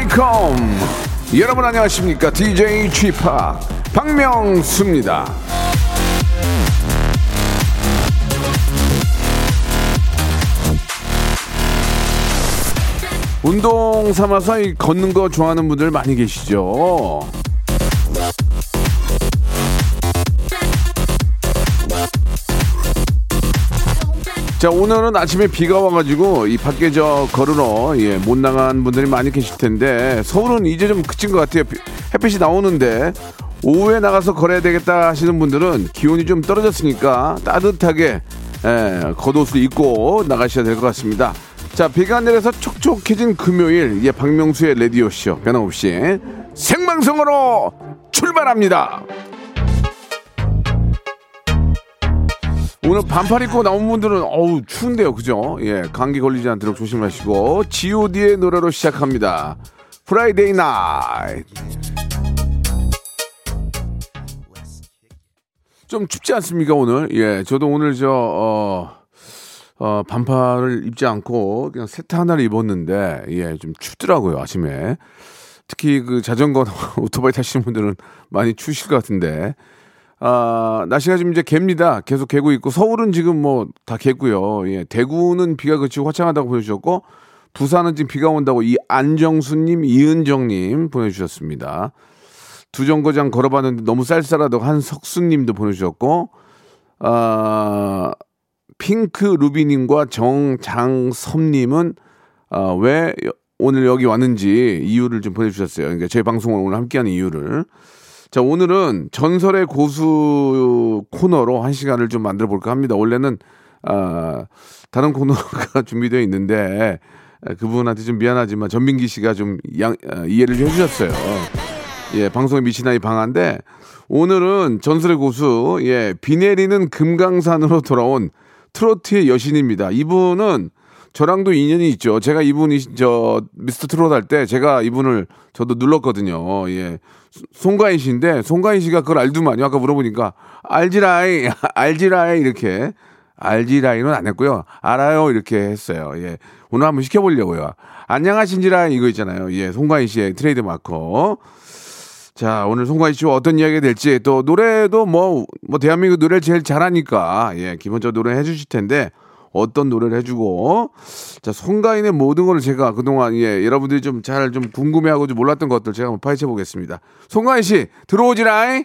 welcome. 여러분 안녕하십니까? DJ Chip 박명수입니다. 운동 삼아서 이 걷는 거 좋아하는 분들 많이 계시죠. 자 오늘은 아침에 비가 와가지고 이 밖에 저 걸으러 예, 못 나간 분들이 많이 계실 텐데 서울은 이제 좀 그친 것 같아요. 비- 햇빛이 나오는데 오후에 나가서 걸어야 되겠다 하시는 분들은 기온이 좀 떨어졌으니까 따뜻하게 예, 겉옷을 입고 나가셔야 될 것 같습니다. 자 비가 내려서 촉촉해진 금요일 예 박명수의 레디오 쇼 변함없이 생방송으로 출발합니다. 오늘 반팔 입고 나온 분들은 어우 추운데요, 그죠? 예, 감기 걸리지 않도록 조심하시고 G.O.D의 노래로 시작합니다. Friday night. 좀 춥지 않습니까 오늘? 예, 저도 오늘 저 어, 어, 반팔을 입지 않고 그냥 세트 하나를 입었는데 예, 좀 춥더라고요 아침에. 특히 그 자전거 오토바이 타시는 분들은 많이 추우실 것 같은데 아, 날씨가 지금 이제 갭니다. 계속 개고 있고 서울은 지금 뭐 다 개고요. 예, 대구는 비가 그치고 화창하다고 보여주셨고 부산은 지금 비가 온다고 이 안정수님, 이은정님 보내주셨습니다. 두 정거장 걸어봤는데 너무 쌀쌀하다고 한석수님도 보내주셨고 아, 핑크 루비님과 정장섭님은 아, 왜 여- 오늘 여기 왔는지 이유를 좀 보내주셨어요. 그러니까 저희 방송을 오늘 함께하는 이유를. 자, 오늘은 전설의 고수 코너로 한 시간을 좀 만들어 볼까 합니다. 원래는, 아, 다른 코너가 준비되어 있는데, 아, 그분한테 좀 미안하지만 전민기 씨가 좀 양, 아, 이해를 좀 해주셨어요. 예, 방송에 미친 아이 방한데, 오늘은 전설의 고수, 예, 비 내리는 금강산으로 돌아온 트로트의 여신입니다. 이분은 저랑도 인연이 있죠. 제가 이분이 저 미스터 트롯 할 때 제가 이분을 저도 눌렀거든요. 예. 송가인 씨인데 송가인 씨가 그걸 알더만요. 아까 물어보니까 알지라이 알지라이 이렇게 알지라이는 안 했고요. 알아요 이렇게 했어요. 예. 오늘 한번 시켜보려고요. 안녕하신지라 이거 있잖아요. 예. 송가인 씨의 트레이드 마커. 자, 오늘 송가인 씨와 어떤 이야기가 될지 또 노래도 뭐, 뭐 대한민국 노래를 제일 잘하니까 예, 기본적으로 노래 해주실 텐데 어떤 노래를 해주고 자, 송가인의 모든 걸 제가 그동안 예, 여러분들이 좀잘좀 궁금해하고 좀 몰랐던 것들 제가 한번 파헤쳐 보겠습니다. 송가인 씨 들어오지라이.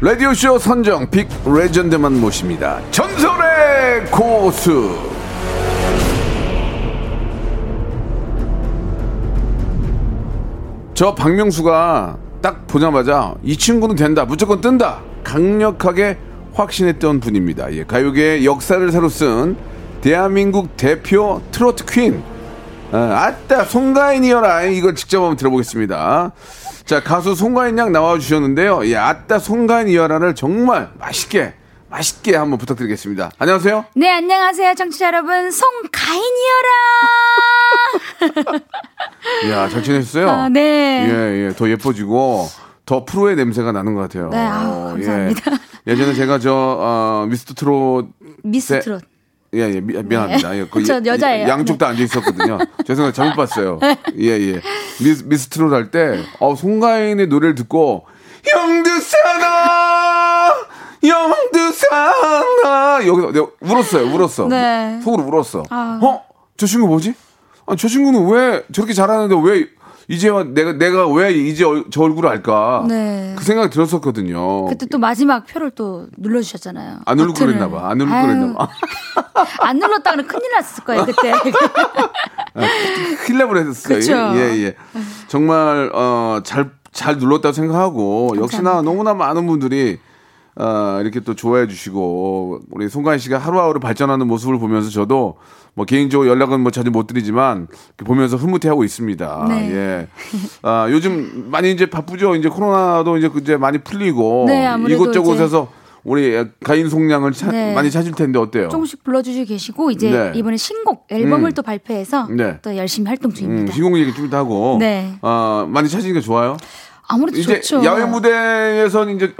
라디오쇼 선정 빅 레전드만 모십니다. 전설의 고수. 저 박명수가 딱 보자마자 이 친구는 된다, 무조건 뜬다. 강력하게 확신했던 분입니다. 예, 가요계의 역사를 새로 쓴 대한민국 대표 트로트 퀸. 아, 아따 송가인이여라 이걸 직접 한번 들어보겠습니다. 자 가수 송가인 양 나와주셨는데요. 예, 아따 송가인이여라를 정말 맛있게 맛있게 한번 부탁드리겠습니다. 안녕하세요. 네, 안녕하세요, 청취자 여러분. 송가인이여라! 이야 잘 지내셨어요? 아, 네. 예, 예, 더 예뻐지고 더 프로의 냄새가 나는 것 같아요. 네, 아우, 감사합니다. 예. 예전에 제가 저 어, 미스터 트롯 미스 네. 트롯. 예, 예, 미, 미안합니다. 예, 그저 예, 여자예요. 양쪽 다 앉아 있었거든요. 죄송해요. 잘못 봤어요. 예, 예. 미스, 미스트롯 할 때, 어, 송가인의 노래를 듣고, 영두사나! 영두사나! 여기서 내가 울었어요. 울었어. 네. 속으로 울었어. 아. 어? 저 친구 뭐지? 아, 저 친구는 왜 저렇게 잘하는데 왜 이제 내가 내가 왜 이제 얼- 저 얼굴을 알까? 네. 그 생각이 들었었거든요. 그때 또 마지막 표를 또 눌러 주셨잖아요. 안 누르고. 그랬나 봐. 안 누르고 아유, 그랬나 봐. 안 눌렀다 그러면 큰일 났을 거예요 그때. 큰일 나버렸었어요 그쵸. 예, 예. 정말, 어, 잘, 잘 눌렀다고 생각하고, 역시나 너무나 많은 분들이, 어, 이렇게 또 좋아해 주시고, 우리 송가인 씨가 하루하루 발전하는 모습을 보면서 저도, 뭐, 개인적으로 연락은 뭐 자주 못 드리지만, 이렇게 보면서 흐뭇해하고 있습니다. 네. 예. 아, 요즘 많이 이제 바쁘죠. 이제 코로나도 이제 이제 많이 풀리고, 네, 아무래도 이곳저곳에서 우리 가인 송량을 차- 네. 많이 찾을 텐데 어때요? 조금씩 불러주시고 계시고 이제 네. 이번에 신곡 앨범을 음. 또 발표해서 네. 또 열심히 활동 음, 중입니다. 신곡 얘기 좀 하고, 네. 어, 많이 찾으니까 좋아요. 아무래도 이제 좋죠. 야외 무대에서는 이제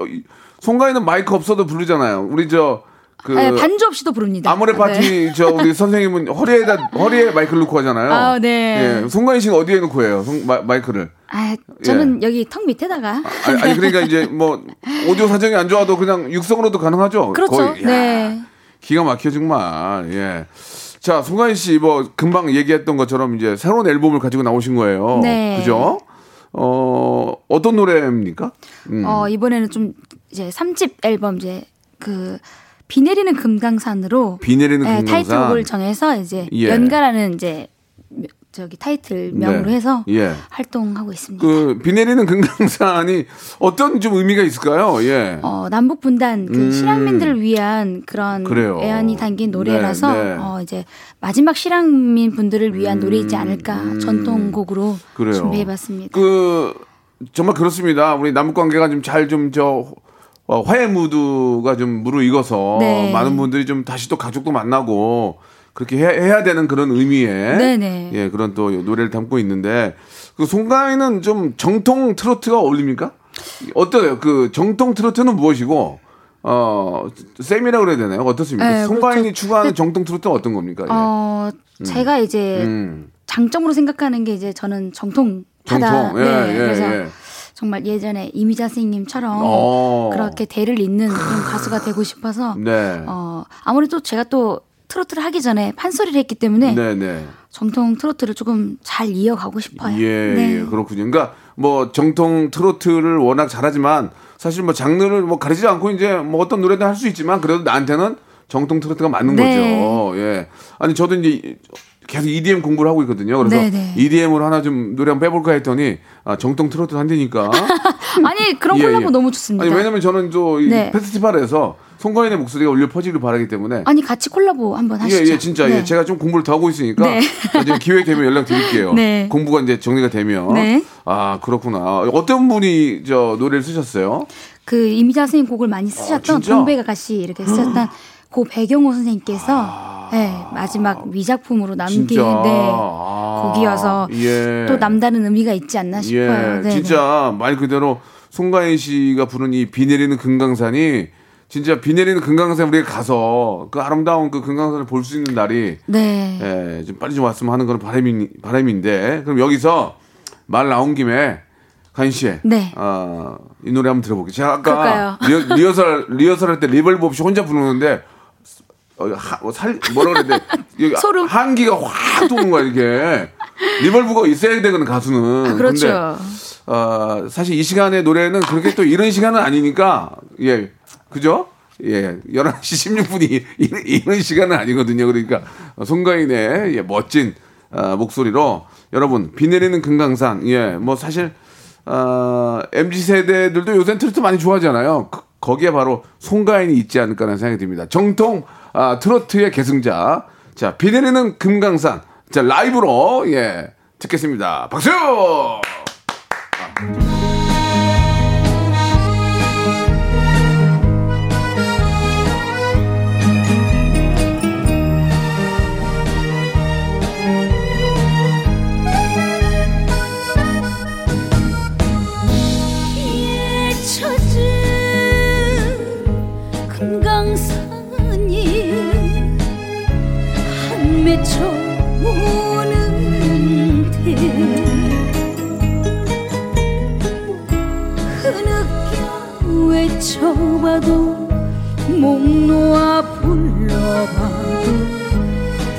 송가인은 마이크 없어도 부르잖아요. 우리 저 그 네, 반주 없이도 부릅니다. 아모레 네. 파티 저 우리 선생님은 허리에다 허리에 마이크를 놓고 하잖아요. 아, 네. 예, 송가인 씨는 어디에 놓고 해요? 송, 마, 마이크를. 아, 저는 여기 턱 밑에다가. 아니, 아니, 그러니까 이제 뭐 오디오 사정이 안 좋아도 그냥 육성으로도 가능하죠. 그렇죠. 거의. 야, 네. 기가 막혀 정말. 예. 자, 송가인 씨 뭐 금방 얘기했던 것처럼 이제 새로운 앨범을 가지고 나오신 거예요. 네. 그죠? 어, 어떤 노래입니까? 음. 어, 이번에는 좀 이제 3집 앨범 이제 그 비 내리는 금강산으로 비 내리는 네, 금강산. 타이틀곡을 정해서 이제 예. 연가라는 이제 저기 타이틀 명으로 네. 해서 예. 활동하고 있습니다. 그 비 내리는 금강산이 어떤 좀 의미가 있을까요? 예. 어, 남북 분단 그 음. 실향민들을 위한 그런 그래요. 애안이 담긴 노래라서 네, 네. 어, 이제 마지막 실향민 분들을 위한 노래이지 않을까 전통곡으로 음. 그래요. 준비해 봤습니다. 그 정말 그렇습니다. 우리 남북 관계가 좀 잘 좀 저 화해 무드가 좀 무르익어서 네. 많은 분들이 좀 다시 또 가족도 만나고 그렇게 해, 해야 되는 그런 의미의 네네. 예 그런 또 노래를 담고 있는데 그 송가인은 좀 정통 트로트가 어울립니까? 어때요? 그 정통 트로트는 무엇이고 어 쌤이라고 그래야 되나요? 어떻습니까? 네, 송가인이 그렇죠. 추구하는 정통 트로트는 어떤 겁니까? 예. 어, 제가 이제 음. 장점으로 생각하는 게 이제 저는 정통하다. 정통. 예, 네, 예, 그래서 예. 정말 예전에 이미자 선생님처럼 어. 그렇게 대를 잇는 그런 가수가 되고 싶어서 네. 어, 아무래도 제가 또 트로트를 하기 전에 판소리를 했기 때문에 네, 네. 정통 트로트를 조금 잘 이어가고 싶어요. 예, 네. 예, 그렇군요. 그러니까 뭐 정통 트로트를 워낙 잘하지만 사실 뭐 장르를 뭐 가리지 않고 이제 뭐 어떤 노래도 할 수 있지만 그래도 나한테는 정통 트로트가 맞는 네. 거죠. 예. 아니 저도 이제 계속 EDM 공부를 하고 있거든요. 그래서 네, 네. EDM으로 하나 좀 노래 한번 빼볼까 했더니 아, 정통 트로트 한다니까. 아니 그런 예, 콜라보 예. 너무 좋습니다. 아니 왜냐면 저는 저이 네. 페스티벌에서 송가인의 목소리가 울려 퍼지길 바라기 때문에 아니, 같이 콜라보 한번 예, 하시죠. 예, 진짜 네. 예, 제가 좀 공부를 더 하고 있으니까 네. 기회 되면 연락 드릴게요. 네. 공부가 이제 정리가 되면 네. 아 그렇구나. 어떤 분이 저 노래를 쓰셨어요? 그 이미자 선생님 곡을 많이 쓰셨던 아? 동백 아가씨 이렇게 쓰셨던 고 배경호 선생님께서 네, 마지막 위작품으로 남긴 진짜. 네, 아, 곡이어서 예. 또 남다른 의미가 있지 않나 싶어요. 예, 네, 진짜 말 그대로 송가인 씨가 부른 이 비 내리는 금강산이 진짜 비 내리는 금강산 우리가 가서 그 아름다운 그 금강산을 볼 수 있는 날이 네. 네. 예, 좀 빨리 좀 왔으면 하는 그런 바람이, 바람인데 그럼 여기서 말 나온 김에 가인 씨, 네. 아, 이 노래 한번 들어볼게요. 제가 아까 그럴까요? 리허, 설 리허설 할 때 reverb 없이 혼자 부르는데 어, 하, 뭐살 뭐라 그래야 돼? 여기 소름. 한기가 확 도는 거야 이게. 리벌브가 있어야 되거든 가수는. 그렇죠. 근데 어, 사실 이 시간의 노래는 그렇게 또 이런 시간은 아니니까, 예, 그죠? 예, 11시 16분이 이런 시간은 아니거든요. 그러니까, 송가인의 예, 멋진 어, 목소리로 여러분, 비 내리는 금강산, 예, 뭐 사실, 어, MZ 세대들도 요새 트로트 많이 좋아하잖아요. 그- 거기에 바로 송가인이 있지 않을까라는 생각이 듭니다. 정통 아, 트로트의 계승자. 자, 비 내리는 금강산. 자, 라이브로, 예, 듣겠습니다. 박수! 비 맺혀오는 데 흐느껴 외쳐봐도 목 놓아 불러봐도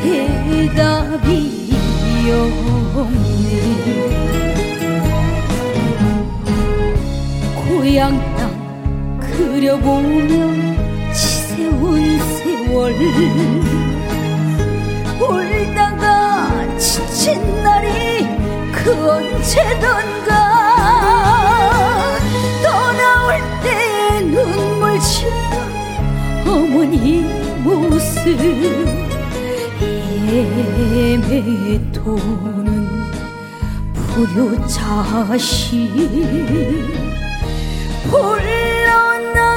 대답이 없네. 고향 땅 그려보면 지새운 세월. 지친 날이 그 언제던가? 떠나올 때 눈물 짓던 어머니 모습. 헤매도는 불효자식. 불러나가주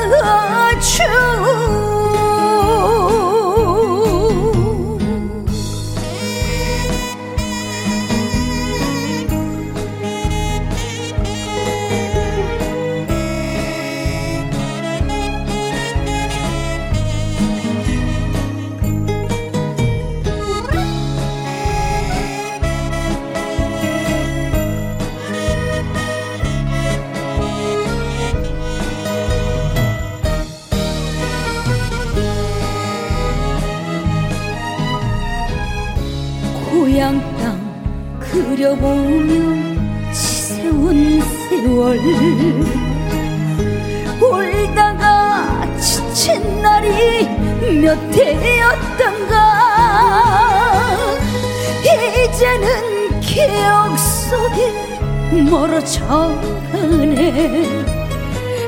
멀어져가네.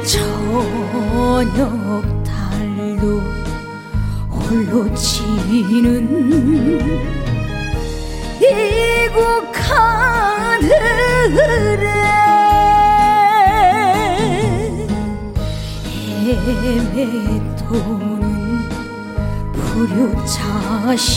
저녁 달도 홀로 지는 이국 하늘에 헤매도는 불효자식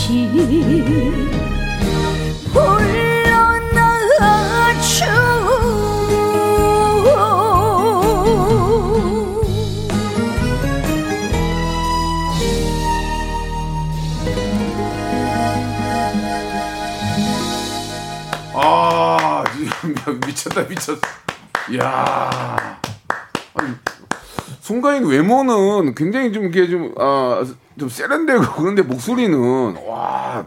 아, 미쳤다, 미쳤어. 이야. 아니, 송가인 외모는 굉장히 좀 이게 좀, 아, 좀 세련되고 그런데 목소리는, 와.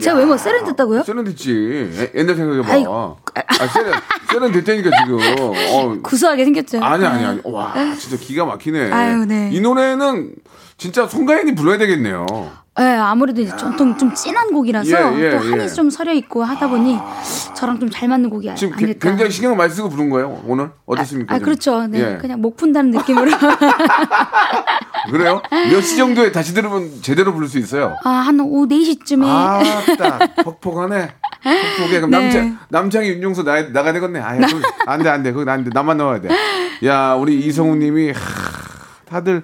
제가 외모 세련됐다고요? 세련됐지. 애- 옛날 생각해봐. 아이고. 아, 세련, 세련됐다니까 지금. 어, 구수하게 생겼죠. 아니, 아니, 아니. 와, 진짜 기가 막히네. 아유, 네. 이 노래는 진짜 송가인이 불러야 되겠네요. 네, 아무래도 이제 전통 좀 진한 곡이라서 예, 예, 또 한이 예. 좀 서려 있고 하다 보니 저랑 좀 잘 맞는 곡이 아- 지금 게- 아닐까. 굉장히 신경 많이 쓰고 부른 거예요, 오늘? 어떻습니까? 아, 지금? 그렇죠. 네, 예. 그냥 목 푼다는 느낌으로. 그래요? 몇 시 정도에 다시 들으면 제대로 부를 수 있어요? 아, 한 오후 4시쯤에. 아따 퍽퍽하네. 퍽퍽해. 그럼 네. 남창 남창이 윤종수 나 나가 되겠네. 아, 안 돼 안 돼. 그거 안돼. 나만 나와야 돼. 야 우리 이성우 님이 하, 다들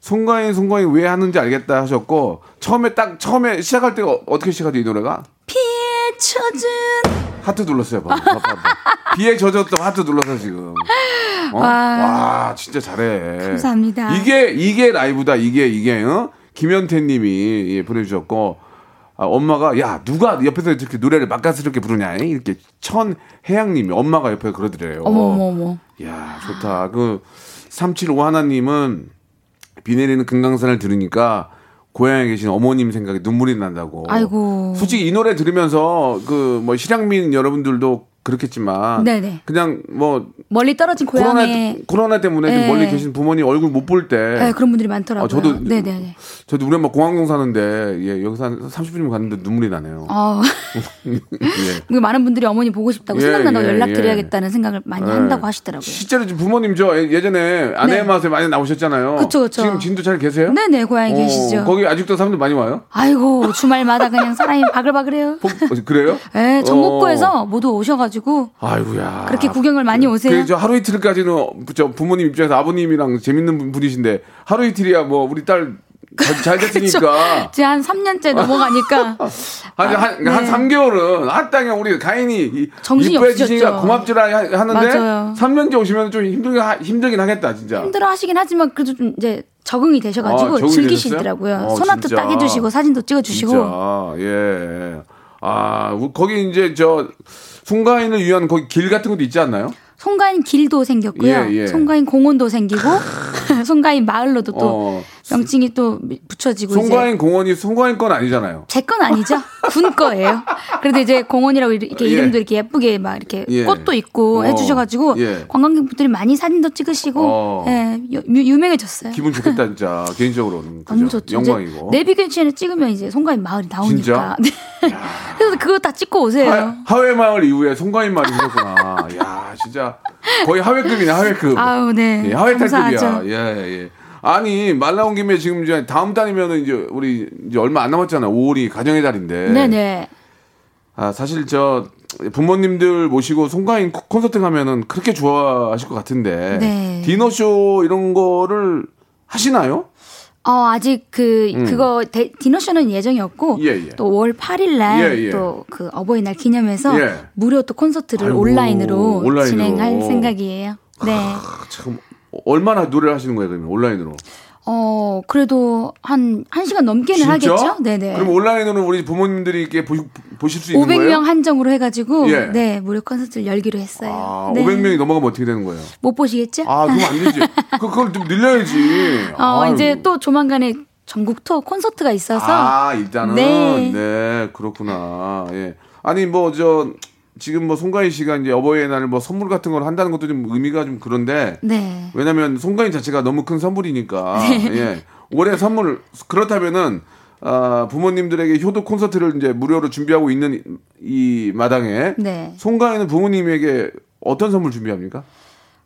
송가인 송가인 왜 하는지 알겠다 하셨고 처음에 딱 처음에 시작할 때가 어- 어떻게 시작하죠 이 노래가? 피에 젖은. 하트 눌렀어요. 봐봐. 비에 젖었던 하트 눌러서 지금. 어? 와. 진짜 잘해. 감사합니다. 이게 이게 라이브다. 이게 이게 어? 김현태님이 예, 보내주셨고 아, 엄마가 야 누가 옆에서 이렇게 노래를 맛깔스럽게 부르냐 이렇게 천혜양님이 엄마가 옆에 그러더래요. 어머머머. 야 좋다. 그 375 하나님은 비 내리는 금강산을 들으니까 고향에 계신 어머님 생각에 눈물이 난다고. 아이고. 솔직히 이 노래 들으면서 그 뭐 실향민 여러분들도 그렇겠지만 네네. 그냥 뭐 멀리 떨어진 코로나 고향에. 코로나 때문에 좀 네. 멀리 계신 부모님 얼굴 못 볼 때 네, 그런 분들이 많더라고요. 아, 저도 네네네. 저도 우리 엄마 공항동 사는데 예, 여기서 한 30분이면 갔는데 눈물이 나네요. 어, 예. 그 많은 분들이 어머니 보고 싶다고 예, 생각난다고 예, 연락드려야겠다는 생각을 많이 예. 한다고 하시더라고요. 실제로 지금 부모님 저 예- 예전에 아내의 네. 맛에 많이 나오셨잖아요. 그쵸, 그쵸. 지금 진도 잘 계세요? 네네, 고향에 어, 계시죠. 거기 아직도 사람들 많이 와요? 아이고, 주말마다 그냥 사람이 바글바글해요. 복- 어, 그래요? 네, 전국구에서 어. 모두 오셔가지고 아이고야. 그렇게 구경을 많이 오세요. 그, 저 하루 이틀까지는 저 부모님 입장에서 아버님이랑 재밌는 분- 분이신데 하루 이틀이야 뭐 우리 딸잘 됐으니까 이제 한 3년째 넘어가니까 한, 한, 네. 한 3개월은 아 땅에 우리 가인이 이- 정신이 없으셨죠. 고맙지라 하- 하는데 맞아요. 3년째 오시면 좀 힘들긴, 하- 힘들긴 하겠다 진짜 힘들어 하시긴 하지만 그래도 좀 이제 적응이 되셔가지고 아, 적응이 즐기시더라고요. 손아트 진짜. 딱 해주시고 사진도 찍어주시고. 진짜 예. 아 우- 거기 이제 저 송가인을 위한 거기 길 같은 것도 있지 않나요? 송가인 길도 생겼고요. 예, 예. 송가인 공원도 생기고 송가인 마을로도 또 어. 명칭이 또 붙여지고 송가인 공원이 송가인 건 아니잖아요. 제 건 아니죠. 군 거예요. 그래도 이제 공원이라고 이렇게 예. 이름도 이렇게 예쁘게 막 이렇게 예. 꽃도 있고 어. 해주셔가지고 예. 관광객분들이 많이 사진도 찍으시고 어. 예, 유, 유명해졌어요. 기분 좋겠다 진짜 개인적으로는 그죠? 너무 좋죠. 영광이고. 내비게이션에 찍으면 이제 송가인 마을이 나오니까. 진짜? 네. 그래서 그거 다 찍고 오세요. 하, 하회 마을 이후에 송가인 마을이 생겼구나. 야 진짜 거의 하회급이네 하회급. 아우 네. 예, 하회 탈급이야. 예 예. 아니 말 나온 김에 지금 이제 다음 달이면은 이제 우리 이제 얼마 안 남았잖아요. 5월이 가정의 달인데. 네네. 아 사실 저 부모님들 모시고 송가인 콘- 콘서트 가면은 그렇게 좋아하실 것 같은데. 네. 디너쇼 이런 거를 하시나요? 어 아직 그 음. 그거 데- 디너쇼는 예정이 없고 예, 예. 또 5월 8일 날 예, 예. 또그 어버이날 기념해서 예. 무료 또 콘서트를 아이고, 온라인으로, 온라인으로. 진행할 생각이에요. 네. 아, 참 얼마나 노래를 하시는 거예요 그러면 온라인으로? 어 그래도 한 1시간 넘게는 하겠죠? 네네. 그럼 온라인으로 우리 부모님들이 이렇게 보, 보실 수 있는 500명 거예요? 한정으로 해가지고 예. 네 무료 콘서트를 열기로 했어요. 아, 네. 500명이 넘어가면 어떻게 되는 거예요? 못 보시겠죠? 아, 그럼 안 되지. 그, 그걸 좀 늘려야지. 어 아이고. 이제 또 조만간에 전국 투어 콘서트가 있어서 아, 일단은. 네. 네. 그렇구나. 예. 아니, 뭐, 저, 지금 뭐, 송가인 씨가 이제 어버이날 뭐 선물 같은 걸 한다는 것도 좀 의미가 좀 그런데. 네. 왜냐면 송가인 자체가 너무 큰 선물이니까. 네. 예. 올해 선물, 그렇다면은, 아, 부모님들에게 효도 콘서트를 이제 무료로 준비하고 있는 이, 이 마당에. 네. 송가인은 부모님에게 어떤 선물 준비합니까?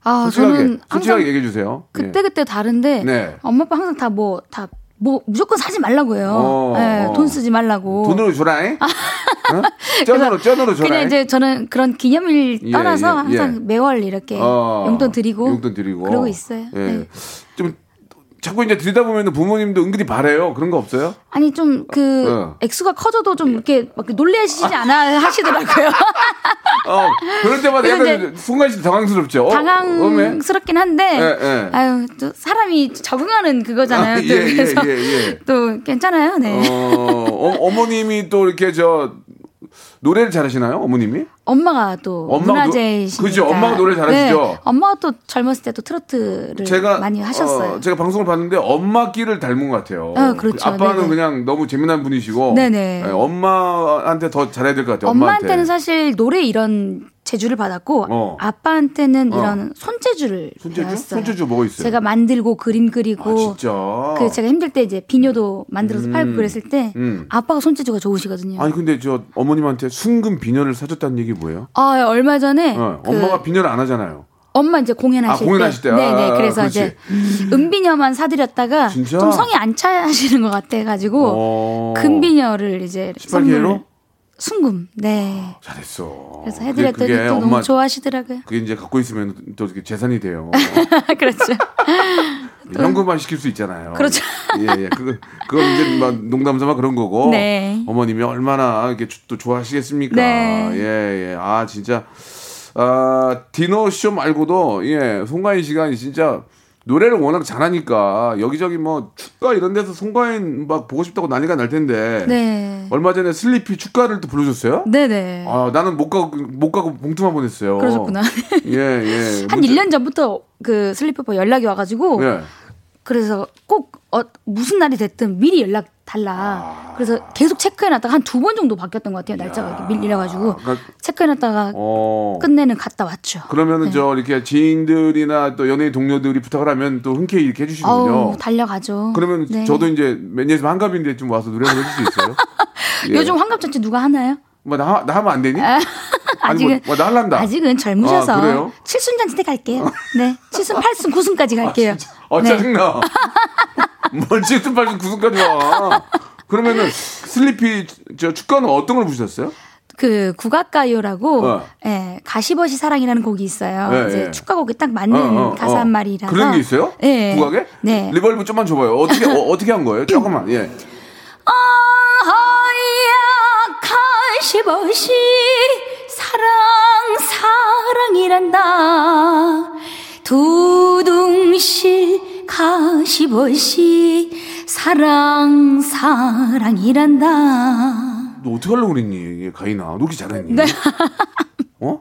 아 솔직하게, 저는 솔직하게 얘기해 주세요. 예. 그때 그때 다른데 네. 엄마 아빠 항상 다 뭐다 뭐 무조건 사지 말라고 해요. 어, 네, 어. 돈 쓰지 말라고. 돈으로 줘라잉? 어? 쩐으로, 쩐으로 줘라잉? 그냥 이제 저는 그런 기념일 예, 떠나서 예, 항상 예. 매월 이렇게 어, 용돈 드리고 용돈 드리고 그러고 있어요. 예. 네. 좀 자꾸 이제 드리다 보면 부모님도 은근히 바래요. 그런 거 없어요? 아니 좀그 어. 액수가 커져도 좀 이렇게 막 놀래시지 않아 하시더라고요. 어, 그럴 때마다 약간 순간 씨 당황스럽죠. 어? 당황스럽긴 한데 예, 예. 아유 또 사람이 적응하는 그거잖아요. 아, 또 예, 예, 그래서 예, 예. 또 괜찮아요. 네. 어, 어, 어머님이 또 이렇게 저 노래를 잘하시나요? 어머님이? 엄마가 또 엄마가 문화재이시니까. 그죠, 엄마가 노래 잘하시죠? 네, 엄마가 또 젊었을 때 또 트로트를 제가 많이 하셨어요. 어, 제가 방송을 봤는데 엄마 끼를 닮은 것 같아요. 어, 그렇죠. 아빠는 네네. 그냥 너무 재미난 분이시고 네네. 예, 엄마한테 더 잘해야 될 것 같아요. 엄마한테는 사실 노래 이런 재주를 받았고 어. 아빠한테는 어. 이런 손재주를 손재주? 배웠어요. 손재주 뭐가 있어요? 제가 만들고 그림 그리고 아, 진짜. 그 제가 힘들 때 이제 비녀도 만들어서 팔고 그랬을 때 음. 아빠가 손재주가 좋으시거든요. 아니 근데 저 어머님한테 순금 비녀를 사줬다는 얘기 뭐예요? 아 얼마 전에 어, 그 엄마가 비녀를 안 하잖아요. 엄마 이제 공연하실 아, 공연하실 때. 아, 네네 아, 그래서 그렇지. 이제 은비녀만 사드렸다가 진짜? 좀 성이 안 차시는 것 같아가지고 어. 금비녀를 이제 18K 선물 로? 순금 네 잘했어. 그래서 그게- 해드렸더니 그게 또 엄마 너무 좋아하시더라고요. 그게 이제 갖고 있으면 또 이렇게 재산이 돼요. 그렇죠. 현금화 시킬 수 있잖아요. 그렇죠. 예, 예. 그거 그건 이제 막 농담 삼아 그런 거고. 네. 어머님이 얼마나 이렇게 주- 또 좋아하시겠습니까? 네. 예, 예. 아 진짜 아 디너 쇼 말고도 예 송가인 씨가 진짜 노래를 워낙 잘하니까 여기저기 뭐 축가 이런 데서 송가인 막 보고 싶다고 난리가 날 텐데. 네. 얼마 전에 슬리피 축가를 또 불러줬어요? 네네. 아 나는 못 가고 못 가고 봉투만 보냈어요. 그러셨구나. 예 예. 한 1년 전부터 그 슬리피 연락이 와가지고 예. 그래서 꼭 어, 무슨 날이 됐든 미리 연락 달라. 그래서 계속 체크해놨다가 한 두 번 정도 바뀌었던 것 같아요. 날짜가 이렇게 밀려가지고 그러니까- 체크해놨다가 어. 끝내는 갔다 왔죠. 그러면은 네. 저 이렇게 지인들이나 또 연예인 동료들이 부탁을 하면 또 흔쾌히 이렇게 해주시는군요. 어우 달려가죠. 그러면 네. 저도 이제 매니저 한갑인데 좀 와서 노래 한번 해줄 수 있어요? 예. 요즘 환갑잔치 누가 하나요? 뭐 나, 나 하면 안 되니? 아니 아직은 뭐, 나 할란다. 아직은 젊으셔서 아, 그래요? 칠순잔치 때 갈게요. 네, 칠순, 팔순, 구순까지 갈게요. 어 네. 짜증나. 뭘 칠순 팔순 구순까지 와. 그러면은 슬리피 저 축가는 어떤 걸 부르셨어요? 그 국악가요라고 어. 예, 가시버시 사랑이라는 곡이 있어요. 네, 이제 네. 축가곡이 딱 맞는 어, 어, 가사 어. 한 마리라서 그런 게 있어요? 예. 국악에? 네. reverb 좀만 줘봐요. 어떻게 어, 어떻게 한 거예요? 조금만. 예. 아야 가시버시 사랑 사랑이란다 두둥실 가시버시 사랑 사랑이란다 너 어떻게 하려고 그랬니? 예, 가인아. 너 이렇게 잘했니? 네. 어?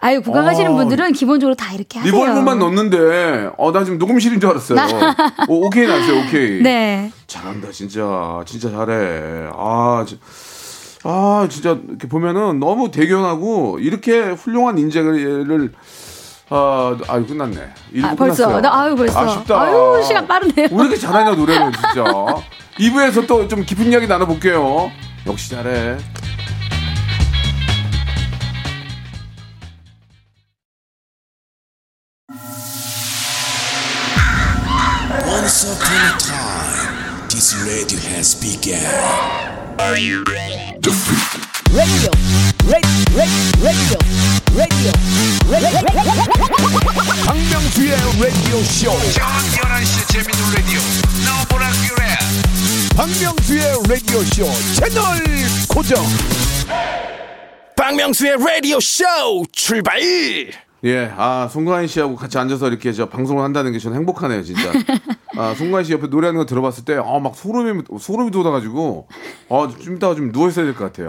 아유 구강하시는 어. 분들은 기본적으로 다 이렇게 하세요. 리볼브만 넣는데 어나 지금 녹음실인 줄 알았어요. 오, 오케이 나왔어요. 오케이. 네. 잘한다 진짜 진짜 잘해. 아, 지- 아 진짜 이렇게 보면은 너무 대견하고 이렇게 훌륭한 인재를 아, 아유 끝났네. 아, 벌써. 나, 아유, 벌써. 아쉽다. 아유, 시간 빠르네요. 왜 이렇게 잘하냐 노래는 진짜. 2부에서 또 좀 깊은 이야기 나눠볼게요. 역시 잘해. Once upon a time, this radio has begun. Radio, radio, radio, radio, radio. 박명수의 라디오 쇼. 저녁 11시 재밌는 라디오 너보라 그래 박명수의 라디오 쇼 채널 고정. 박명수의 라디오 쇼 출발. 예, 아, 송가인 씨하고 같이 앉아서 이렇게 저 방송을 한다는 게 저는 행복하네요, 진짜. 아, 송가인 씨 옆에 노래하는 거 들어봤을 때, 아, 막 소름이, 소름이 돋아가지고, 아, 좀 이따가 좀 누워 있어야 될 것 같아요.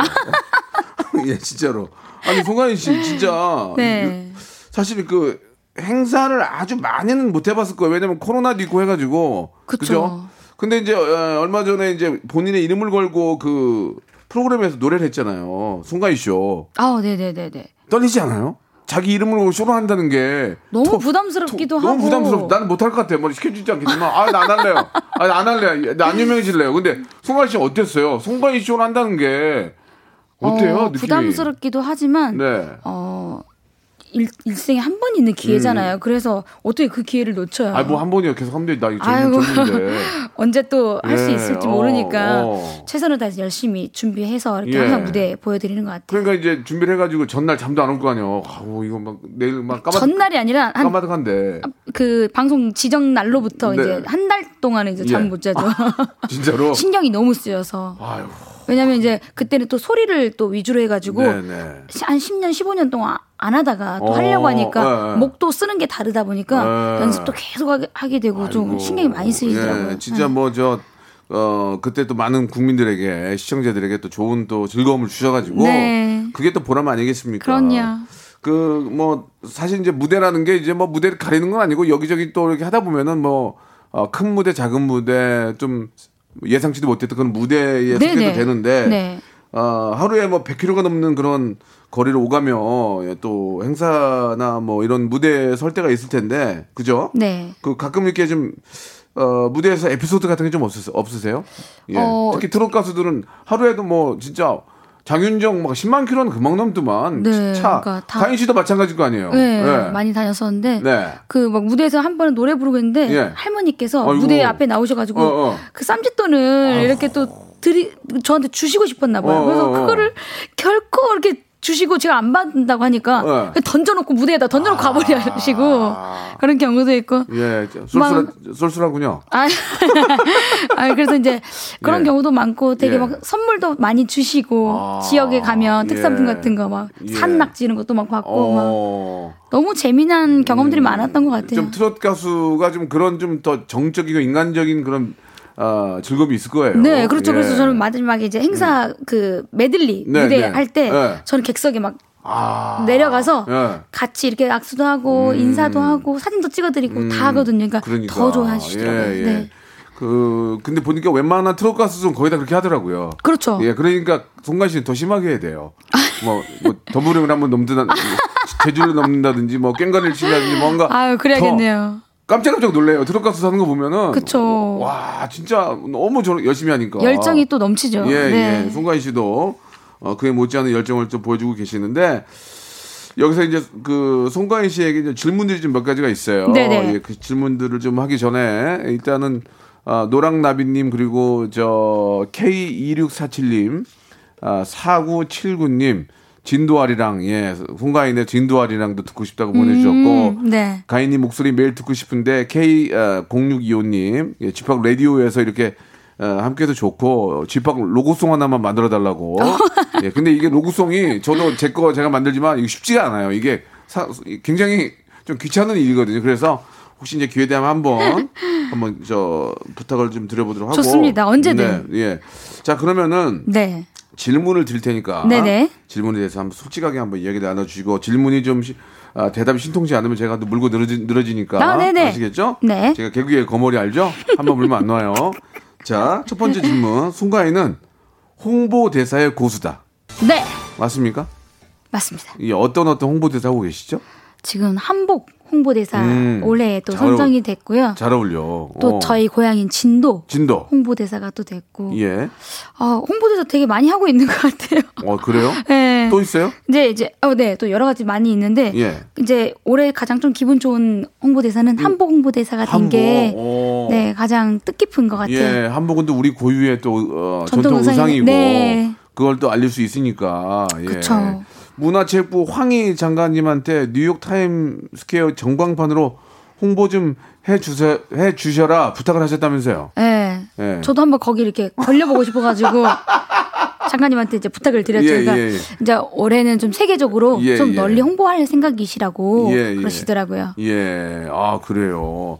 예, 진짜로. 아니, 송가인 씨, 진짜. 네. 사실 그 행사를 아주 많이는 못 해봤을 거예요. 왜냐면 코로나도 있고 해가지고. 그죠? 근데 이제, 어, 얼마 전에 이제 본인의 이름을 걸고 그 프로그램에서 노래를 했잖아요. 송가인 쇼. 아, 네 네 네 네. 떨리지 않아요? 자기 이름으로 쇼를 한다는 게 너무 톡, 부담스럽기도 톡, 하고. 너무 부담스럽. 나는 못할 것 같아. 뭐 시켜주지 않겠지만, 아, 나 안 할래요. 아, 나안 할래요. 나안 유명해질래요. 근데 송가인 씨 어땠어요? 송가인 쇼를 한다는 게 어때요? 어? 부담스럽기도 하지만 네. 어 일, 일생에 한 번 있는 기회잖아요. 그래서 어떻게 그 기회를 놓쳐요? 음. 아, 뭐 한 번이요. 계속 하면 돼. 나 이거 젊은데. 언제 또 할수 예, 있을지 어, 모르니까 어. 최선을 다해서 열심히 준비해서 이렇게 예. 항상 무대에 보여드리는 것 같아요. 그러니까 이제 준비를 해가지고 전날 잠도 안 올 거 아니에요. 아우, 이거 막 내일 막 까마, 전날이 아니라 한 까마득한데. 그 방송 지정 날로부터 네. 이제 한 달 동안은 이제 예. 잠못 자죠. 진짜로. 신경이 너무 쓰여서. 아유. 왜냐면 이제 그때는 또 소리를 또 위주로 해가지고 네네. 한 10년, 15년 동안 안 하다가 또 어, 하려고 하니까 예, 예. 목도 쓰는 게 다르다 보니까 예. 연습도 계속 하게, 되고 좀 아이고, 신경이 많이 쓰이더라고요. 예, 진짜 예. 뭐저 어, 그때 또 많은 국민들에게 시청자들에게 또 좋은 또 즐거움을 주셔가지고 네. 그게 또 보람 아니겠습니까? 그럼요. 그 뭐 사실 이제 무대라는 게 이제 뭐 무대를 가리는 건 아니고 여기저기 또 이렇게 하다 보면은 뭐큰 무대, 작은 무대 좀 예상치도 못했던 그런 무대에 네네. 속해도 되는데 네. 어, 하루에 뭐 100km가 넘는 그런 거리를 오가며 또 행사나 뭐 이런 무대에 설 때가 있을 텐데 그죠? 네. 그 가끔 이렇게 좀 어, 무대에서 에피소드 같은 게 좀 없으세요? 없으세요? 예. 어, 특히 트롯 가수들은 하루에도 뭐 진짜 장윤정 막 10만 킬로는 금방 넘더만 네, 차 그러니까 다- 가인 씨도 마찬가지일 거 아니에요. 네, 예. 많이 다녔었는데 네. 그막 무대에서 한 번은 노래 부르고 있는데 예. 할머니께서 아이고. 무대 앞에 나오셔가지고 어, 어. 그 쌈짓돈을 이렇게 또 드리 저한테 주시고 싶었나 봐요. 어, 그래서 어, 어. 그거를 결코 이렇게 주시고 제가 안 받는다고 하니까 네. 아. 그냥 던져놓고 무대에다 던져놓고 가버리시고 그런 경우도 있고. 예, 쏠쏠하, 쏠쏠하군요. 아, 아 그래서 이제 그런 예. 경우도 많고 되게 예. 막 선물도 많이 주시고 아, 지역에 가면 특산품 예. 같은 거막 예. 산낙지 이런 것도 막 받고 막 어. 너무 재미난 경험들이 많았던 것 같아요. 좀 트롯 가수가 좀 그런 좀 더 정적이고 인간적인 그런 어, 즐거움이 있을 거예요. 네, 그렇죠. 예. 그래서 저는 마지막에 이제 행사 그 메들리 네, 무대 네. 할때 네. 저는 객석에 막 아. 내려가서 예. 같이 이렇게 악수도 하고 인사도 하고 사진도 찍어드리고 다 하거든요. 그러니까, 그러니까. 더 좋아하시더라고요. 예, 예. 네. 그 근데 보니까 웬만한 트롯 가수들은 거의 다 그렇게 하더라고요. 그렇죠. 예, 그러니까 송가 씨는 더 심하게 해야 돼요. 뭐, 뭐 더블을 한번 넘든다, 제주를 넘는다든지, 뭐 깽가리를 치다든지 뭔가. 아유, 그래야겠네요. 더 깜짝깜짝 놀래요. 가수 사는 거 보면은. 그쵸. 와, 진짜 너무 저 열심히 하니까. 열정이 또 넘치죠. 예, 네. 예. 송가인 씨도 어, 그에 못지않은 열정을 좀 보여주고 계시는데 여기서 이제 그 송가인 씨에게 이제 질문들이 좀 몇 가지가 있어요. 네네. 예, 그 질문들을 좀 하기 전에 일단은 아, 노랑나비님 그리고 저 K2647님, 아, 4979님, 진도아리랑 예, 송가인의 진도아리랑도 듣고 싶다고 보내주셨고 음, 네. 가인님 목소리 매일 듣고 싶은데 K0625님 예, 집합 라디오에서 이렇게 어, 함께해도 좋고 집합 로고송 하나만 만들어 달라고. 예, 근데 이게 로고송이 저도 제 거 제가 만들지만 이게 쉽지가 않아요. 이게 사- 굉장히 좀 귀찮은 일이거든요. 그래서 혹시 이제 기회 되면 한번 한번 저 부탁을 좀 드려보도록 하고. 좋습니다. 언제든. 네, 예. 자 그러면은 네. 질문을 드릴 테니까 네네. 질문에 대해서 한번 솔직하게 한번 이야기 나눠주시고 질문이 좀 시- 아, 대답이 신통치 않으면 제가 또 물고 늘어지, 늘어지니까 아, 네네. 아시겠죠? 네. 제가 개그의 거머리 알죠? 한번 물면 안 놔요. 자, 첫 번째 질문. 송가인은 홍보대사의 고수다. 네, 맞습니까? 맞습니다. 이 어떤 어떤 홍보대사 하고 계시죠? 지금 한복 홍보대사 음, 올해 또잘 선정이 됐고요. 잘 어울려. 또 어. 저희 고향인 진도 진도. 홍보대사가 또 됐고. 예. 아, 홍보대사 되게 많이 하고 있는 것 같아요. 어, 그래요? 네. 또 있어요? 이제 이제 어, 네, 또 여러 가지 많이 있는데 예. 이제 올해 가장 좀 기분 좋은 홍보대사는 한복 홍보대사가 된 한복. 게 어. 네, 가장 뜻깊은 것 같아요. 예, 한복은 또 우리 고유의 또 어, 전통 전통, 의상이- 의상이고 네. 그걸 또 알릴 수 있으니까. 예. 그쵸. 문화체육부 황희 장관님한테 뉴욕 타임 스퀘어 전광판으로 홍보 좀 해주세, 해주셔라 부탁을 하셨다면서요. 예. 예. 저도 한번 거기 이렇게 걸려보고 싶어가지고 장관님한테 이제 부탁을 드렸죠. 예, 그러니까 예, 예. 이제 올해는 좀 세계적으로 예, 좀 예. 널리 홍보할 생각이시라고. 그러시더라고요. 예, 아 그래요.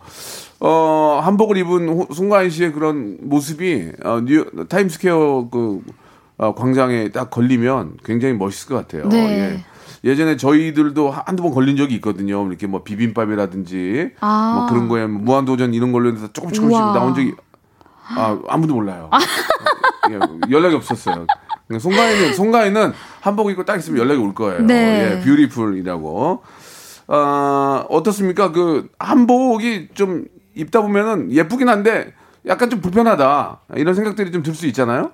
어 한복을 입은 호- 송가인 씨의 그런 모습이 어, 뉴 타임스퀘어 그 어, 광장에 딱 걸리면 굉장히 멋있을 것 같아요. 네. 예. 예전에 저희들도 한- 한두 번 걸린 적이 있거든요. 이렇게 뭐 비빔밥이라든지 아. 뭐 그런 거에 뭐 무한도전 이런 걸로 해서 조금 조금씩 우와. 나온 적이 아 아무도 몰라요. 예, 연락이 없었어요. 그러니까 송가인은 송가인은 한복 입고 딱 있으면 연락이 올 거예요. 네. 예, 뷰티풀이라고. 아 어떻습니까? 그 한복이 좀 입다 보면은 예쁘긴 한데 약간 좀 불편하다 이런 생각들이 좀 들 수 있잖아요.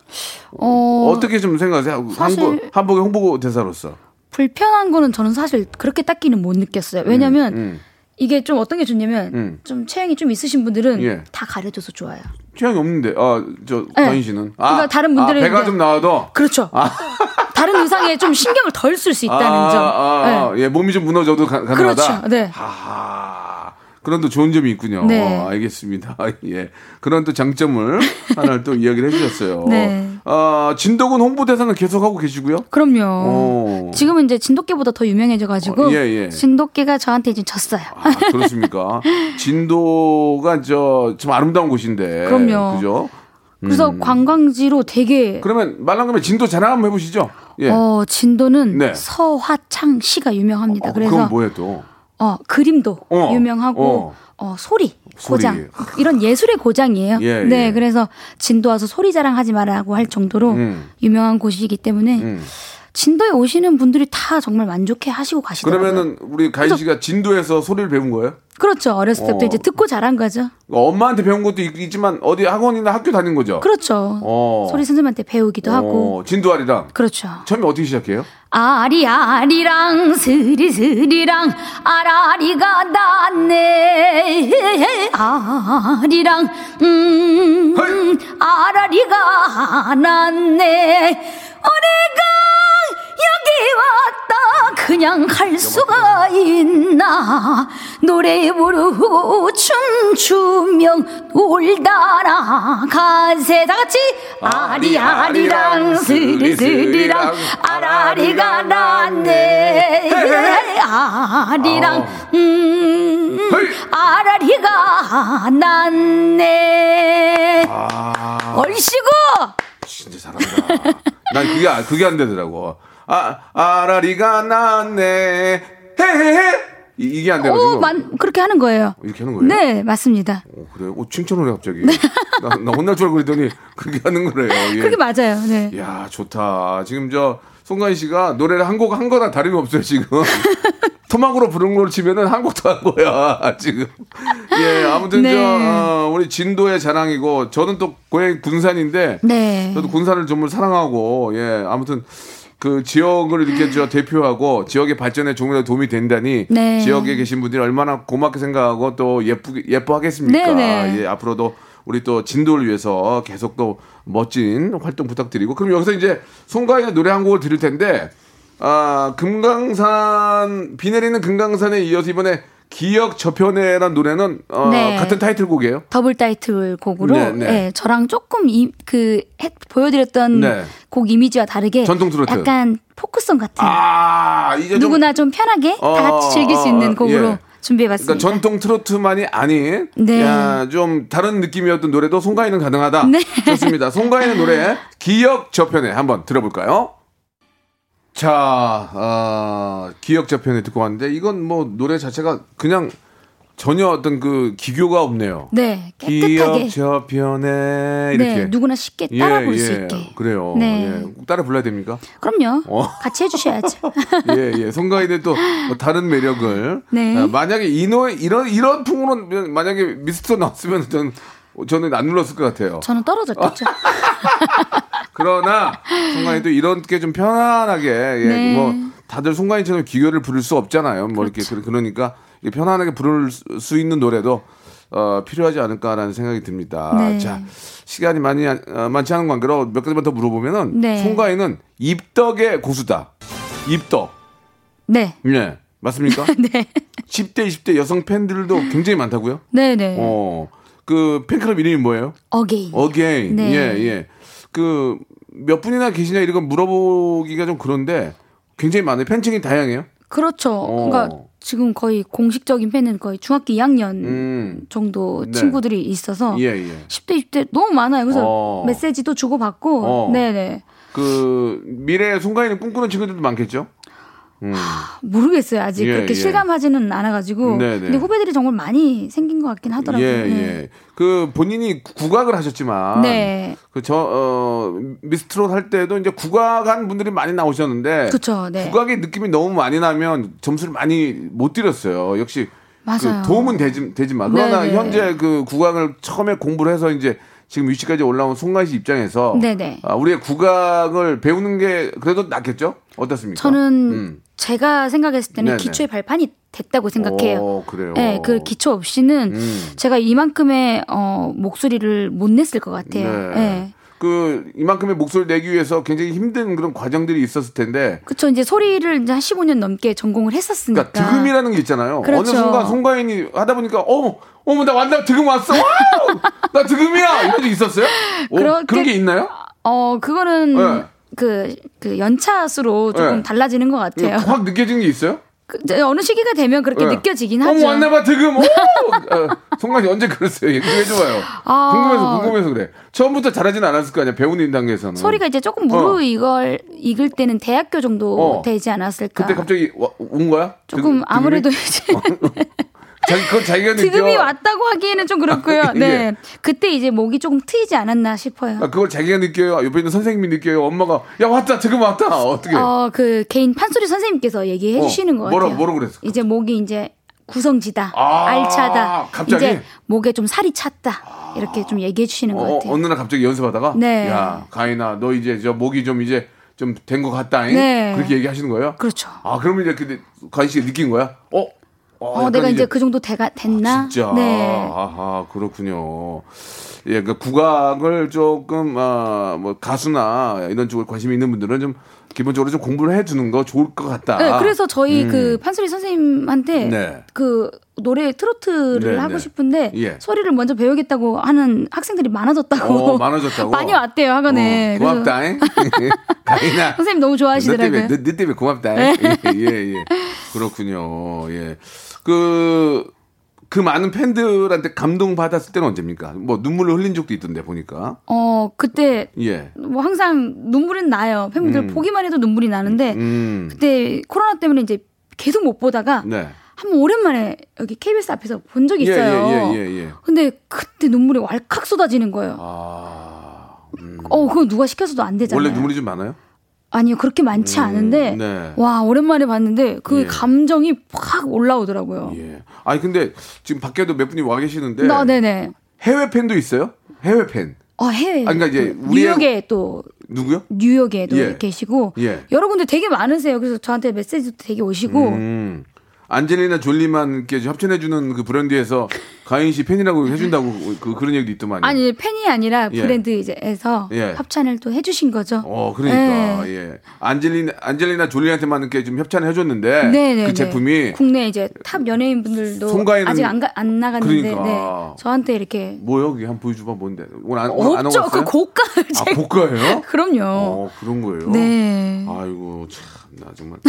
어, 어, 떻게 좀 생각하세요? 사실- 한복 한복의 홍보 대사로서. 불편한 거는 저는 사실 그렇게 딱히는 못 느꼈어요. 왜냐면 음. 이게 좀 어떤 게 좋냐면 음. 좀 체형이 좀 있으신 분들은 예. 다 가려줘서 좋아요. 취향이 없는데 아저 네. 가인 씨는 아, 그러니까 다른 분들은 아, 배가 이제- 좀 나와도 그렇죠. 다른 의상에 좀 신경을 덜 쓸 수 있다는 아, 점. 아, 아, 네. 예, 몸이 좀 무너져도 가, 가능하다. 그렇죠. 네. 하하. 그런 또 좋은 점이 있군요. 네. 알겠습니다. 예. 그런 또 장점을 하나를 또 이야기를 해주셨어요. 네. 아, 진덕은 홍보대사는 계속하고 계시고요. 그럼요. 오. 지금은 이제 진돗개보다 더 유명해져가지고 어, 예, 예. 진돗개가 저한테 이제 졌어요. 아, 그렇습니까? 진도가 저, 참 아름다운 곳인데. 그럼요. 그죠? 그래서 관광지로 되게 그러면 말랑하면 진도 자랑 한번 해보시죠. 예. 어 진도는 네. 서화창 시가 유명합니다. 어, 그래서 그건 뭐예요 또? 어 그림도 어, 유명하고 어, 소리 소리. 고장 이런 예술의 고장이에요. 예, 네, 예. 그래서 진도 와서 소리 자랑하지 말라고 할 정도로 음. 유명한 곳이기 때문에 음. 진도에 오시는 분들이 다 정말 만족해 하시고 가시더라고요. 그러면은 우리 가인 씨가 진도에서 소리를 배운 거예요? 그렇죠. 어렸을 때부터 어. 이제 듣고 자란 거죠. 엄마한테 배운 것도 있- 있지만 어디 학원이나 학교 다닌 거죠? 그렇죠. 어. 소리 선생님한테 배우기도 하고. 어, 진도아리랑 그렇죠. 처음에 어떻게 시작해요? 아리아리랑 스리스리랑 아라리가 났네 아리랑 음 헐! 아라리가 났네 어레가 여기 왔다. 그냥 갈 수가 있나. 노래 부르고 춤추며 울다라. 가세 다 같이. 아리아리랑 스리스리랑. 아라리가 났네. 아리랑 음 아라리가 났네. 얼씨구! 진짜 잘한다. 난 그게 아- 그게 안 되더라고. 아 아라리가 났네. 헤헤헤 이, 이게 안 돼가지고 오, 만, 그렇게 하는 거예요. 이렇게 하는 거예요? 네, 맞습니다. 어, 그래요? 어, 칭찬을 해 갑자기. 나, 나 혼날 줄 알고 그랬더니 그렇게 하는 거래요. 예. 그렇게 맞아요. 네. 야 좋다. 지금 저 송가인 씨가 노래를 한 곡 한 거나 다름이 없어요 지금. 토막으로 부른 걸 치면은 한곡더한 거야 지금. 예 아무튼 네. 저 어, 우리 진도의 자랑이고 저는 또 고향 군산인데 네. 저도 군산을 정말 사랑하고 예 아무튼 그 지역을 이렇게 저 대표하고 지역의 발전에 조금이라도 도움이 된다니 네. 지역에 계신 분들이 얼마나 고맙게 생각하고 또 예쁘게 예뻐하겠습니까? 네, 네. 예 앞으로도 우리 또 진도를 위해서 계속 또 멋진 활동 부탁드리고 그럼 여기서 이제 송가인의 노래 한 곡을 들을 텐데 아 금강산 비 내리는 금강산에 이어서 이번에 기억 저편에란 노래는 어, 네. 같은 타이틀곡이에요. 더블 타이틀 곡으로 네, 네. 예, 저랑 조금 이, 그 해- 보여드렸던 네. 곡 이미지와 다르게 전통 트로트. 약간 포크송 같은 아 이제 좀 누구나 좀 편하게 어, 다 같이 즐길 수 어, 있는 어, 곡으로 예. 준비해봤습니다. 그러니까 전통 트로트만이 아닌 네. 야, 좀 다른 느낌이었던 노래도 송가인은 가능하다. 네. 좋습니다. 송가인의 노래 기억 저편에 한번 들어볼까요? 자, 어, 기억 저편에 듣고 왔는데 이건 뭐 노래 자체가 그냥 전혀 어떤 그 기교가 없네요. 네, 기억 깨끗하게. 저편에 이렇게 네, 누구나 쉽게 따라 부를 수 예, 있게. 그래요. 네. 예. 꼭 따라 불러야 됩니까? 그럼요. 어. 같이 해주셔야죠. 예, 예. 송가인의 또뭐 다른 매력을. 네. 아, 만약에 이 노래, 이런, 이런 풍으로 만약에 미스터 나왔으면 저는, 저는 안 눌렀을 것 같아요. 저는 떨어졌겠죠. 그러나, 송가인도 이런 게좀 편안하게, 예, 네. 뭐, 다들 송가인처럼 기교를 부를 수 없잖아요. 뭐 이렇게, 그렇죠. 그- 그러니까, 편안하게 부를 수- 수 있는 노래도, 어, 필요하지 않을까라는 생각이 듭니다. 네. 자, 시간이 많이, 안- 어, 많지 않은 관계로 몇 가지만 더 물어보면은, 네. 송가인은 입덕의 고수다. 입덕. 네, 예. 맞습니까? 네, 10대, 20대 여성 팬들도 굉장히 많다고요? 네, 네. 어. 그 팬클럽 이름이 뭐예요? 어게인. 어게인. 네. 예, 예. 그 몇 분이나 계시냐 이런 거 물어보기가 좀 그런데 굉장히 많아요. 팬층이 다양해요. 그렇죠. 어. 그러니까 지금 거의 공식적인 팬은 거의 중학교 2학년 음. 정도 네. 친구들이 있어서 예, 예. 10대, 20대 너무 많아요. 그래서 어. 메시지도 주고받고, 어. 네네. 그 미래의 송가인을 꿈꾸는 친구들도 많겠죠? 모르겠어요. 아직 예, 그렇게 예. 실감하지는 않아가지고. 네네. 근데 후배들이 정말 많이 생긴 것 같긴 하더라고요. 예, 네. 예. 그 본인이 국악을 하셨지만 네. 그저 어, 미스트롯 할 때도 이제 국악한 분들이 많이 나오셨는데 그쵸, 네. 국악의 느낌이 너무 많이 나면 점수를 많이 못 드렸어요. 역시 맞아요. 그 도움은 되지, 되지만 그러나 네네. 현재 그 국악을 처음에 공부를 해서 이제 지금 위치까지 올라온 송가인 씨 입장에서 네네. 아, 우리의 국악을 배우는 게 그래도 낫겠죠? 어떻습니까? 저는 음. 제가 생각했을 때는 네네. 기초의 발판이 됐다고 생각해요. 오, 그래요. 네, 그 기초 없이는 음. 제가 이만큼의 어, 목소리를 못 냈을 것 같아요. 네. 네. 그 이만큼의 목소리를 내기 위해서 굉장히 힘든 그런 과정들이 있었을 텐데 그쵸 이제 소리를 이제 한 15년 넘게 전공을 했었으니까. 그러니까 득음이라는 게 있잖아요. 그렇죠. 어느 순간 송가인이 하다 보니까 어머 어머 나 완전 득음 왔어. 나 득음이야. 이런 적 있었어요? 오, 그렇게- 그런 게 있나요? 어 그거는 네. 그, 그 연차 수로 조금 네. 달라지는 것 같아요. 확 느껴지는 게 있어요? 그, 어느 시기가 되면 그렇게 네. 느껴지긴 어머 하죠. 왔나봐 득음. 오! 어, 송가인 언제 그랬어요? 얘기 좀 해줘봐요. 아. 궁금해서 궁금해서 그래. 처음부터 잘하진 않았을 거 아니야 배우는 단계에서는. 소리가 이제 조금 어. 무르익을 익을 때는 대학교 정도 어. 되지 않았을까. 그때 갑자기 와- 온 거야? 조금 득- 아무래도 득음이? 이제 자기 그건 자기가 느껴. 득음이 왔다고 하기에는 좀 그렇고요. 아, 네. 예. 그때 이제 목이 조금 트이지 않았나 싶어요. 아, 그걸 자기가 느껴요. 옆에 있는 선생님이 느껴요. 엄마가 야 왔다 득음 왔다. 어떻게? 어, 그 개인 판소리 선생님께서 얘기해 어, 주시는 것 뭐라-. 뭐라 그랬을까? 이제 목이 이제 구성지다, 아, 알차다, 갑자기? 이제 목에 좀 살이 찼다 이렇게 좀 얘기해 주시는 것 어, 같아요. 어느 날 갑자기 연습하다가 네. 야 가인아 너 이제 저 목이 좀 이제 좀 된 것 같다. 잉 네. 그렇게 얘기하시는 거예요? 그렇죠. 아 그러면 이제 근데 가인 씨가 느낀 거야? 어? 어, 어, 내가 이제 그 정도 돼가 됐나? 진짜. 네. 아하, 그렇군요. 예, 그 국악을 조금, 아, 뭐, 가수나 이런 쪽에 관심이 있는 분들은 좀 기본적으로 좀 공부를 해 두는 거 좋을 것 같다. 네, 그래서 저희 음. 그 판소리 선생님한테 네. 그 노래 트로트를 네, 하고 네. 싶은데 예. 소리를 먼저 배우겠다고 하는 학생들이 많아졌다고. 어, 많아졌다고? 많이 왔대요 학원에. 어, 고맙다잉. 가인아. 선생님 너무 너 좋아하시더라고요. 때문에, 너, 너 때문에 고맙다. 예, 예, 예. 그렇군요. 예. 그, 그 많은 팬들한테 감동 받았을 때는 언제입니까? 뭐 눈물을 흘린 적도 있던데 보니까. 어 그때 예. 뭐 항상 눈물은 나요. 팬분들 보기만 해도 눈물이 나는데 음. 그때 코로나 때문에 이제 계속 못 보다가 네. 한번 오랜만에 여기 KBS 앞에서 본 적이 예, 있어요. 예, 예, 예, 예. 근데 그때 눈물이 왈칵 쏟아지는 거예요. 아. 음. 어, 그거 누가 시켜서도 안 되잖아요. 원래 눈물이 좀 많아요? 아니요, 그렇게 많지 않은데 네. 와 오랜만에 봤는데 그 예. 감정이 확 올라오더라고요. 예. 아니 근데 지금 밖에도 몇 분이 와 계시는데 아, 네네. 해외 팬도 있어요? 해외 팬. 어, 해외. 아, 그러니까 이제 그 뉴욕에 또 누구요? 뉴욕에도 예. 계시고 예. 여러 군데 되게 많으세요. 그래서 저한테 메시지도 되게 오시고 음. 안젤리나 졸리만 이렇게 협찬해주는 그 브랜드에서 가인 씨 팬이라고 해준다고 그 그런 얘기도 있더만요. 아니 팬이 아니라 예. 브랜드 이제에서 예. 협찬을 또 해주신 거죠. 어, 그러니까 네. 예. 안젤리나 안젤리나 졸리한테만 이렇게 좀 협찬을 해줬는데 네네. 그 제품이 국내 이제 탑 연예인 분들도 송가인은- 아직 안, 가, 안 나갔는데 그러니까. 네. 저한테 이렇게 뭐요? 그게 한번 보여줘봐 뭔데? 오늘 안, 오늘 안. 와봤어요? 그 고가를 아, 고가예요? 그럼요. 어, 그런 거예요. 네. 아이고 참 나 정말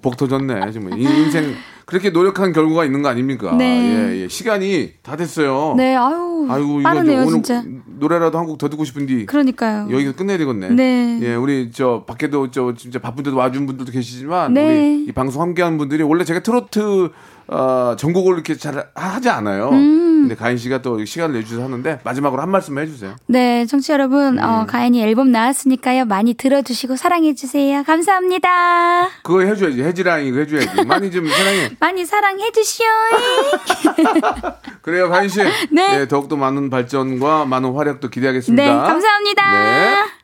복, 터졌네 정말 이 인생 그렇게 노력한 결과가 있는 거 아닙니까? 네. 예, 예. 시간이 다 됐어요. 네, 아유, 아이고, 빠르네요, 오늘 진짜. 노래라도 한 곡 더 듣고 싶은데 그러니까요. 여기서 끝내야 되겠네. 네. 예, 우리 저 밖에도 저 진짜 바쁜데도 와준 분들도 계시지만 네. 우리 이 방송 함께하는 분들이 원래 제가 트로트 어, 전곡을 이렇게 잘 하지 않아요. 음. 근데 가인 씨가 또 시간을 내주셔서 하는데 마지막으로 한 말씀 해주세요. 네, 청취 자 여러분, 어, 가연이 앨범 나왔으니까요. 많이 들어주시고 사랑해주세요. 감사합니다. 그거 해줘야지. 해지랑이 해줘야지. 많이 좀 사랑해. 많이 사랑해주시오. 그래요, 가인 씨. 네. 예, 더욱더 많은 발전과 많은 활약도 기대하겠습니다. 네, 감사합니다. 네.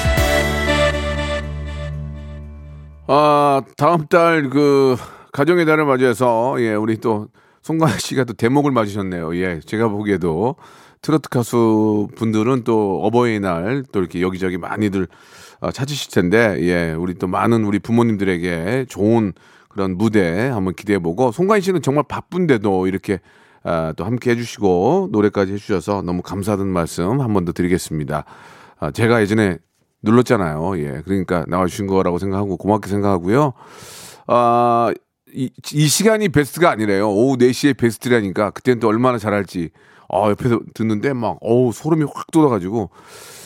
아, 다음 달 그 가정의 달을 맞이해서 예, 우리 또 송가인 씨가 또 대목을 맞으셨네요. 예, 제가 보기에도 트로트 가수 분들은 또 어버이날 또 이렇게 여기저기 많이들 어, 찾으실 텐데 예, 우리 또 많은 우리 부모님들에게 좋은 그런 무대 한번 기대해 보고 송가인 씨는 정말 바쁜데도 이렇게 아, 또 함께 해주시고 노래까지 해주셔서 너무 감사하다는 말씀 한 번 더 드리겠습니다. 아, 제가 예전에 눌렀잖아요. 예, 그러니까 나와주신 거라고 생각하고 고맙게 생각하고요. 아, 이, 이 시간이 베스트가 아니래요. 오후 4시에 베스트라니까 그때는 또 얼마나 잘할지. 아, 옆에서 듣는데 막, 어우, 소름이 확 돋아가지고.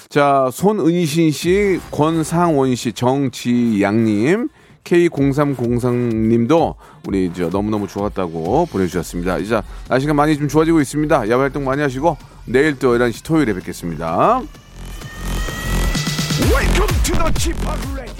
자, 손은신 씨, 권상원 씨, 정지양님, K0303님도 우리 저 너무너무 좋았다고 보내주셨습니다. 이제 날씨가 많이 좀 좋아지고 있습니다. 야외 활동 많이 하시고 내일 또 11시 토요일에 뵙겠습니다. Welcome to the Chip Radio.